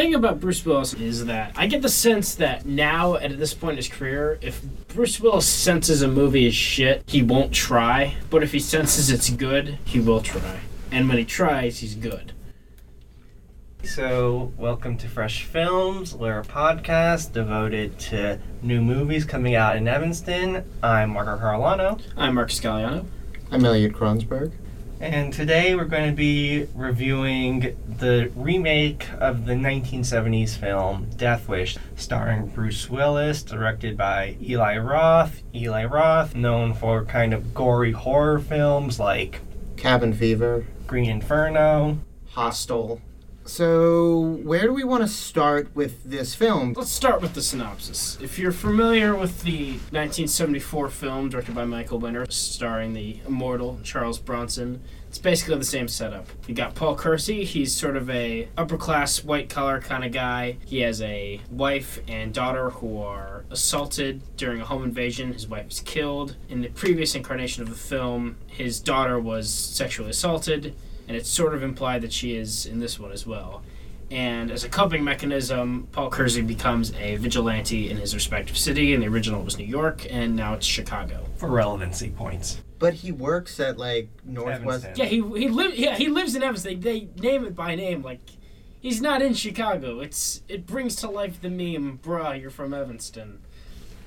The thing about Bruce Willis is that I get the sense that now, at this point in his career, if Bruce Willis senses a movie is shit, he won't try. But if he senses it's good, he will try. And when he tries, he's good. So, welcome to Fresh Films. We're a podcast devoted to new movies coming out in Evanston. I'm Marco Carolano, I'm Mark Scaliano. I'm Elliot Kronsberg. And today we're going to be reviewing the remake of the 1970s film Death Wish, starring Bruce Willis, directed by Eli Roth. Eli Roth, known for kind of gory horror films like Cabin Fever, Green Inferno. Hostel. So, where do we want to start with this film? Let's start with the synopsis. If you're familiar with the 1974 film directed by Michael Winner, starring the immortal Charles Bronson, it's basically the same setup. You got Paul Kersey. He's sort of a upper class, white collar kind of guy. He has a wife and daughter who are assaulted during a home invasion. His wife is killed. In the previous incarnation of the film, his daughter was sexually assaulted, and it's sort of implied that she is in this one as well. And as a coping mechanism, Paul Kersey becomes a vigilante in his respective city. And the original was New York, and now it's Chicago. For relevancy points. But he works at like Northwest. Evanston. Yeah, he he lives. Yeah, he lives in Evanston. They, they name it by name. Like he's not in Chicago. It's it brings to life the meme, "Bruh, you're from Evanston."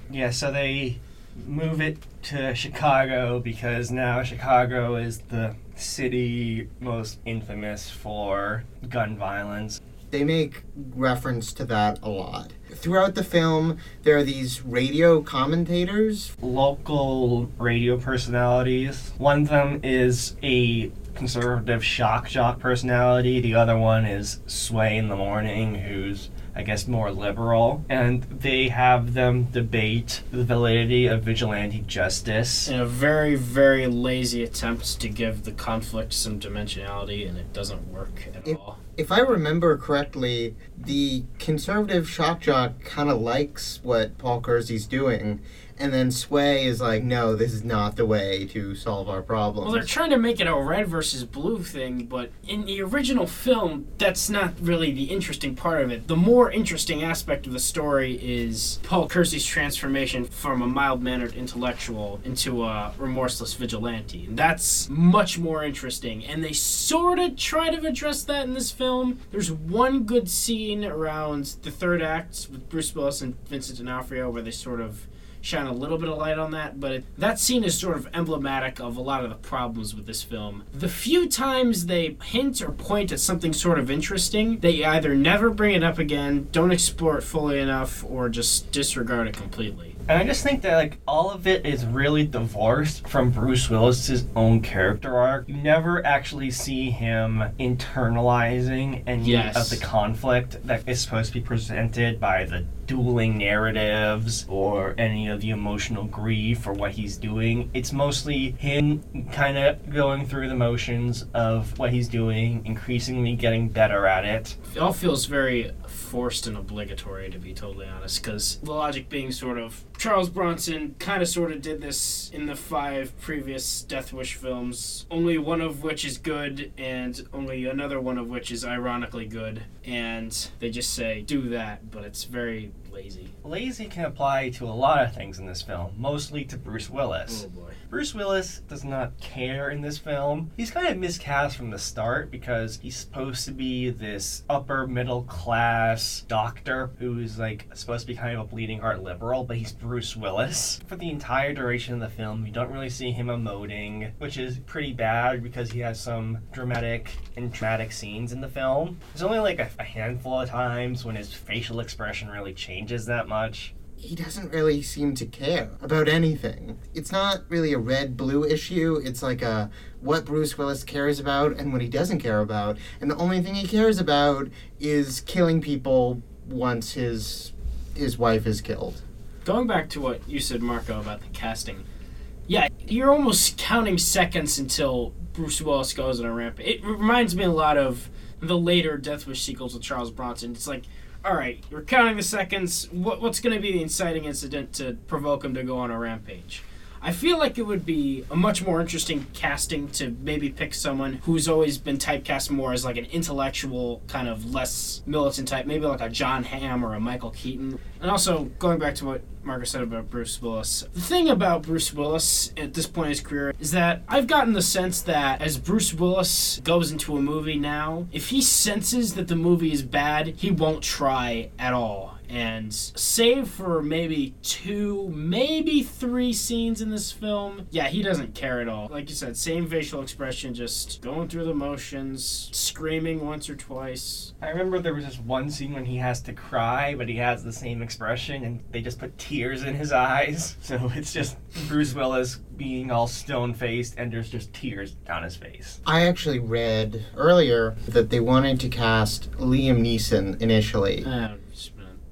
Yeah, so they move it to Chicago because now Chicago is the city most infamous for gun violence. They make reference to that a lot. Throughout the film, there are these radio commentators. Local radio personalities. One of them is a conservative shock jock personality. The other one is Sway in the Morning, who's I guess more liberal, and they have them debate the validity of vigilante justice. In a very very lazy attempt to give the conflict some dimensionality, and it doesn't work at It- all. If I remember correctly, the conservative shock jock kind of likes what Paul Kersey's doing, and then Sway is like, no, this is not the way to solve our problem. Well, they're trying to make it a red versus blue thing, but in the original film, that's not really the interesting part of it. The more interesting aspect of the story is Paul Kersey's transformation from a mild mannered intellectual into a remorseless vigilante. And that's much more interesting. And they sort of try to address that in this film. There's one good scene around the third act with Bruce Willis and Vincent D'Onofrio where they sort of shine a little bit of light on that, but it, that scene is sort of emblematic of a lot of the problems with this film. The few times they hint or point at something sort of interesting, they either never bring it up again, don't explore it fully enough, or just disregard it completely. And I just think that like all of it is really divorced from Bruce Willis's own character arc. You never actually see him internalizing any Yes. of the conflict that is supposed to be presented by the dueling narratives or any of the emotional grief or what he's doing. It's mostly him kind of going through the motions of what he's doing, increasingly getting better at it. It all feels very forced and obligatory, to be totally honest, because the logic being sort of Charles Bronson kind of sort of did this in the five previous Death Wish films, only one of which is good, and only another one of which is ironically good, and they just say, do that, but it's very lazy. Lazy can apply to a lot of things in this film, mostly to Bruce Willis. Oh boy. Bruce Willis does not care in this film. He's kind of miscast from the start because he's supposed to be this upper middle class doctor who's like supposed to be kind of a bleeding heart liberal, but he's Bruce Willis. For the entire duration of the film, you don't really see him emoting, which is pretty bad because he has some dramatic and traumatic scenes in the film. There's only like a, a handful of times when his facial expression really changes that much. He doesn't really seem to care about anything. It's not really a red blue issue. It's like a what Bruce Willis cares about and what he doesn't care about. And the only thing he cares about is killing people once his his wife is killed. Going back to what you said, Marco, about the casting, yeah, you're almost counting seconds until Bruce Willis goes on a ramp. It reminds me a lot of the later Death Wish sequels with Charles Bronson. It's like, all right, we're counting the seconds. What, what's going to be the inciting incident to provoke him to go on a rampage? I feel like it would be a much more interesting casting to maybe pick someone who's always been typecast more as like an intellectual, kind of less militant type, maybe like a Jon Hamm or a Michael Keaton. And also, going back to what Margaret said about Bruce Willis, the thing about Bruce Willis at this point in his career is that I've gotten the sense that as Bruce Willis goes into a movie now, if he senses that the movie is bad, he won't try at all and save for maybe two, maybe three scenes in this film, yeah, he doesn't care at all. Like you said, same facial expression, just going through the motions, screaming once or twice. I remember there was this one scene when he has to cry, but he has the same expression, and they just put tears in his eyes. So it's just Bruce Willis being all stone faced, and there's just tears down his face. I actually read earlier that they wanted to cast Liam Neeson initially. Uh, just-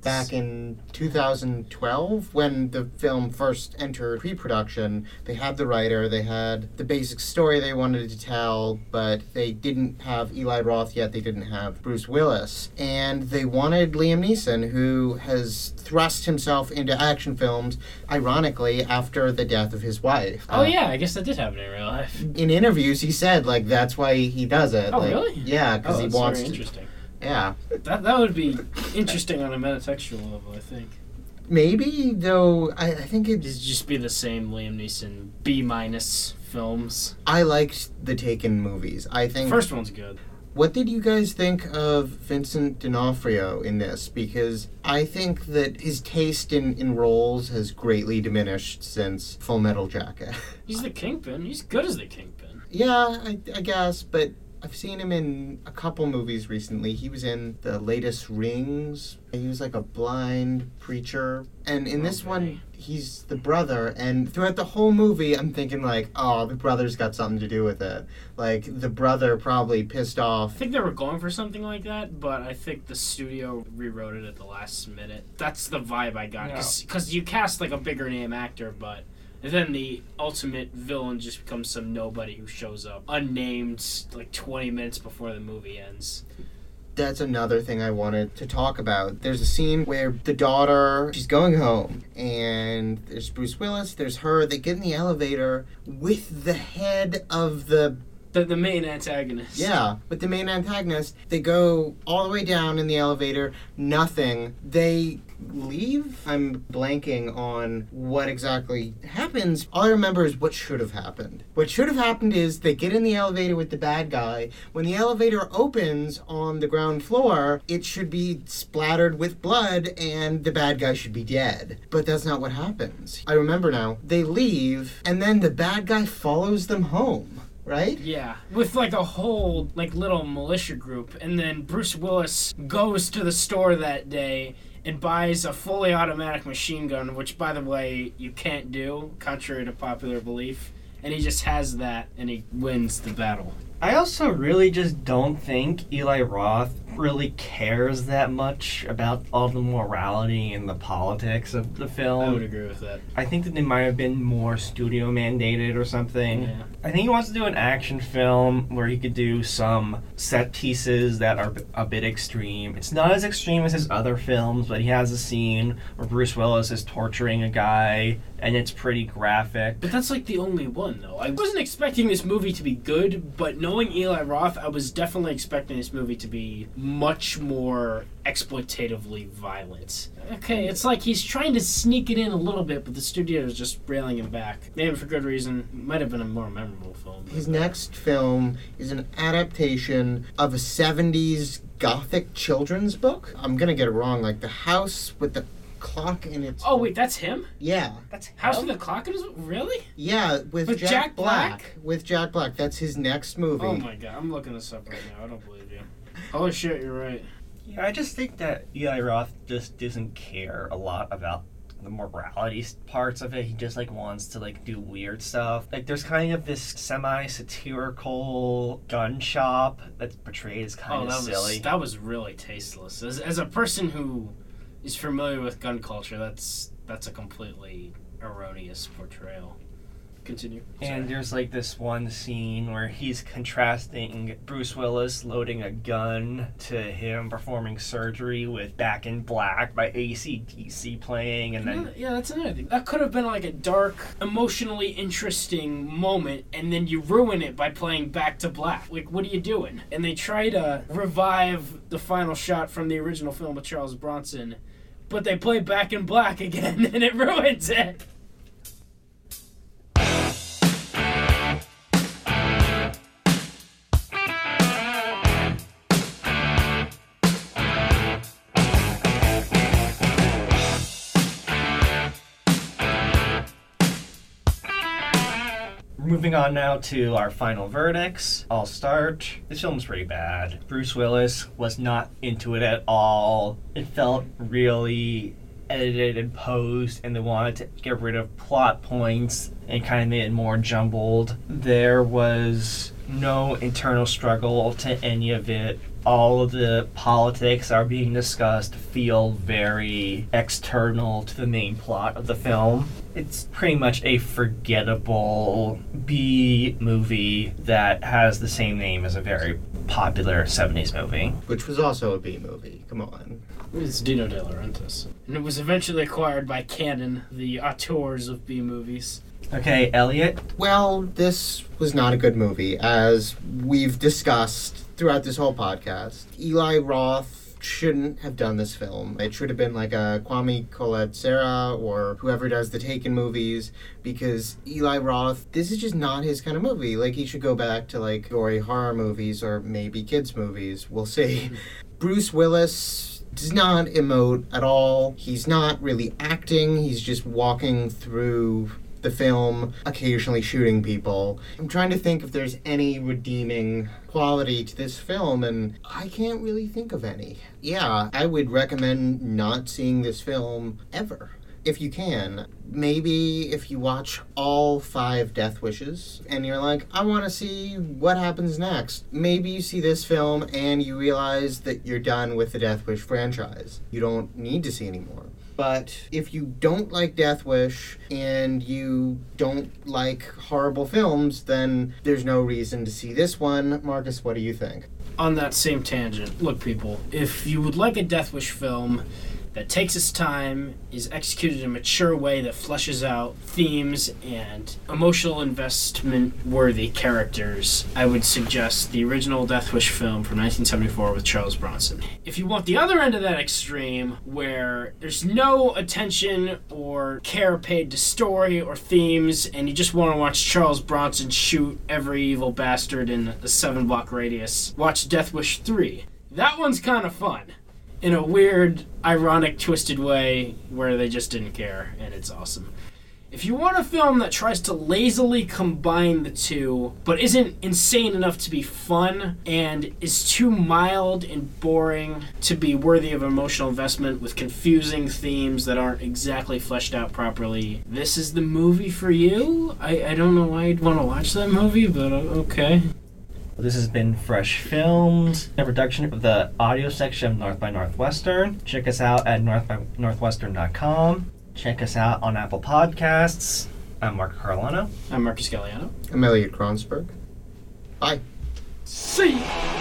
Back in 2012, when the film first entered pre production, they had the writer, they had the basic story they wanted to tell, but they didn't have Eli Roth yet, they didn't have Bruce Willis. And they wanted Liam Neeson, who has thrust himself into action films, ironically, after the death of his wife. Oh Uh, yeah, I guess that did happen in real life. in interviews he said like that's why he does it Oh, like, really? yeah because Oh, he wants very to interesting. Yeah That that would be interesting on a metatextual level, I think. maybe though I, I think It'd just be the same Liam Neeson B minus films. i liked the taken movies i think First one's good. what did you guys think of vincent d'onofrio in this because i think that his taste in, in roles has greatly diminished since full metal jacket He's the kingpin. He's good as the kingpin. yeah I, I guess but I've seen him in a couple movies recently. He was in the latest Rings. He was like a blind preacher. And in this Okay. one, he's the brother. And throughout the whole movie, I'm thinking, like, oh, the brother's got something to do with it. Like, the brother probably pissed off. I think they were going for something like that, but I think the studio rewrote it at the last minute. That's the vibe I got. Because you cast like a bigger name actor, but then the ultimate villain just becomes some nobody who shows up unnamed like 20 minutes before the movie ends. That's another thing I wanted to talk about. There's a scene where the daughter, she's going home, and there's Bruce Willis, there's her. They get in the elevator with the head of the The, the main antagonist. Yeah, with the main antagonist, they go all the way down in the elevator, nothing. They leave. I'm blanking on what exactly happens. All I remember is what should have happened. What should have happened is they get in the elevator with the bad guy. When the elevator opens on the ground floor, it should be splattered with blood and the bad guy should be dead. But that's not what happens. I remember now. They leave, and then the bad guy follows them home. Right? Yeah, with like a whole like little militia group, and then Bruce Willis goes to the store that day and buys a fully automatic machine gun, which by the way you can't do, contrary to popular belief. And he just has that, and he wins the battle. I also really just don't think Eli Roth really cares that much about all the morality and the politics of the film. I would agree with that. I think that they might have been more studio mandated or something. Yeah. I think he wants to do an action film where he could do some set pieces that are a bit extreme. It's not as extreme as his other films, but he has a scene where Bruce Willis is torturing a guy, and it's pretty graphic. But that's like the only one, though. I wasn't expecting this movie to be good, but knowing Eli Roth, I was definitely expecting this movie to be much more exploitatively violent. Okay, it's like he's trying to sneak it in a little bit, but the studio is just railing him back. Maybe for good reason. Might have been a more memorable film. His next film is an adaptation of a 70s gothic children's book. I'm gonna get it wrong, like The House with the Clock in its. Oh wait, that's him. Yeah. That's House with the Clock in his really? Yeah, with, With Jack, Jack Black. Black? With Jack Black. That's his next movie. Oh my god, I'm looking this up right now. I don't believe you. Holy shit, you're right. Yeah, I just think that Eli Roth just doesn't care a lot about the morality s- parts of it. He just like wants to like do weird stuff. Like there's kind of this semi-satirical gun shop that's portrayed as kind Oh, of that silly. was that was really tasteless. As, as a person who is familiar with gun culture, that's that's a completely erroneous portrayal. Continue. And there's like this one scene where he's contrasting Bruce Willis loading a gun to him performing surgery with Back in Black by AC/DC playing, and then Yeah, yeah, that's another thing. That could have been like a dark, emotionally interesting moment, and then you ruin it by playing Back to Black. Like, what are you doing? And they try to revive the final shot from the original film with Charles Bronson, but they play Back in Black again, and it ruins it. Moving on now to our final verdicts. I'll start. This film's pretty bad. Bruce Willis was not into it at all. It felt really edited and posed, and they wanted to get rid of plot points and kind of made it more jumbled. There was no internal struggle to any of it. All of the politics are being discussed feel very external to the main plot of the film. It's pretty much a forgettable B movie that has the same name as a very popular 70s movie. Which was also a B movie. Come on. It's Dino De Laurentiis. And it was eventually acquired by Cannon, the auteurs of B movies. Okay, Elliot, Well, this was not a good movie, as we've discussed throughout this whole podcast. Eli Roth shouldn't have done this film. It should have been like a Jaume Collet-Serra or whoever does the Taken movies, because Eli Roth, this is just not his kind of movie. Like, he should go back to like gory horror movies or maybe kids' movies. We'll see. Bruce Willis does not emote at all. He's not really acting. He's just walking through the film, occasionally shooting people. I'm trying to think if there's any redeeming quality to this film, and I can't really think of any. Yeah, I would recommend not seeing this film ever. If you can, maybe if you watch all five Death Wishes and you're like, I want to see what happens next, maybe you see this film and you realize that you're done with the Death Wish franchise. You don't need to see anymore. But if you don't like Death Wish and you don't like horrible films, then there's no reason to see this one. Marcus, what do you think? on that same tangent, look, people, if you would like a Death Wish film that takes its time, is executed in a mature way that fleshes out themes and emotional investment worthy characters, I would suggest the original Death Wish film from 1974 with Charles Bronson. If you want the other end of that extreme, where there's no attention or care paid to story or themes, and you just want to watch Charles Bronson shoot every evil bastard in a seven block radius, watch Death Wish 3. That one's kind of fun in a weird, ironic, twisted way where they just didn't care, and it's awesome. If you want a film that tries to lazily combine the two, but isn't insane enough to be fun, and is too mild and boring to be worthy of emotional investment with confusing themes that aren't exactly fleshed out properly, this is the movie for you? I, I don't know why I'd want to watch that movie, but uh, okay. This has been Fresh Films, a production of the audio section of North by Northwestern. Check us out at northbynorthwestern.com. Check us out on Apple Podcasts. I'm Mark Carolano. I'm Marcus Galliano. I'm Elliot Kronsberg. Bye. See ya!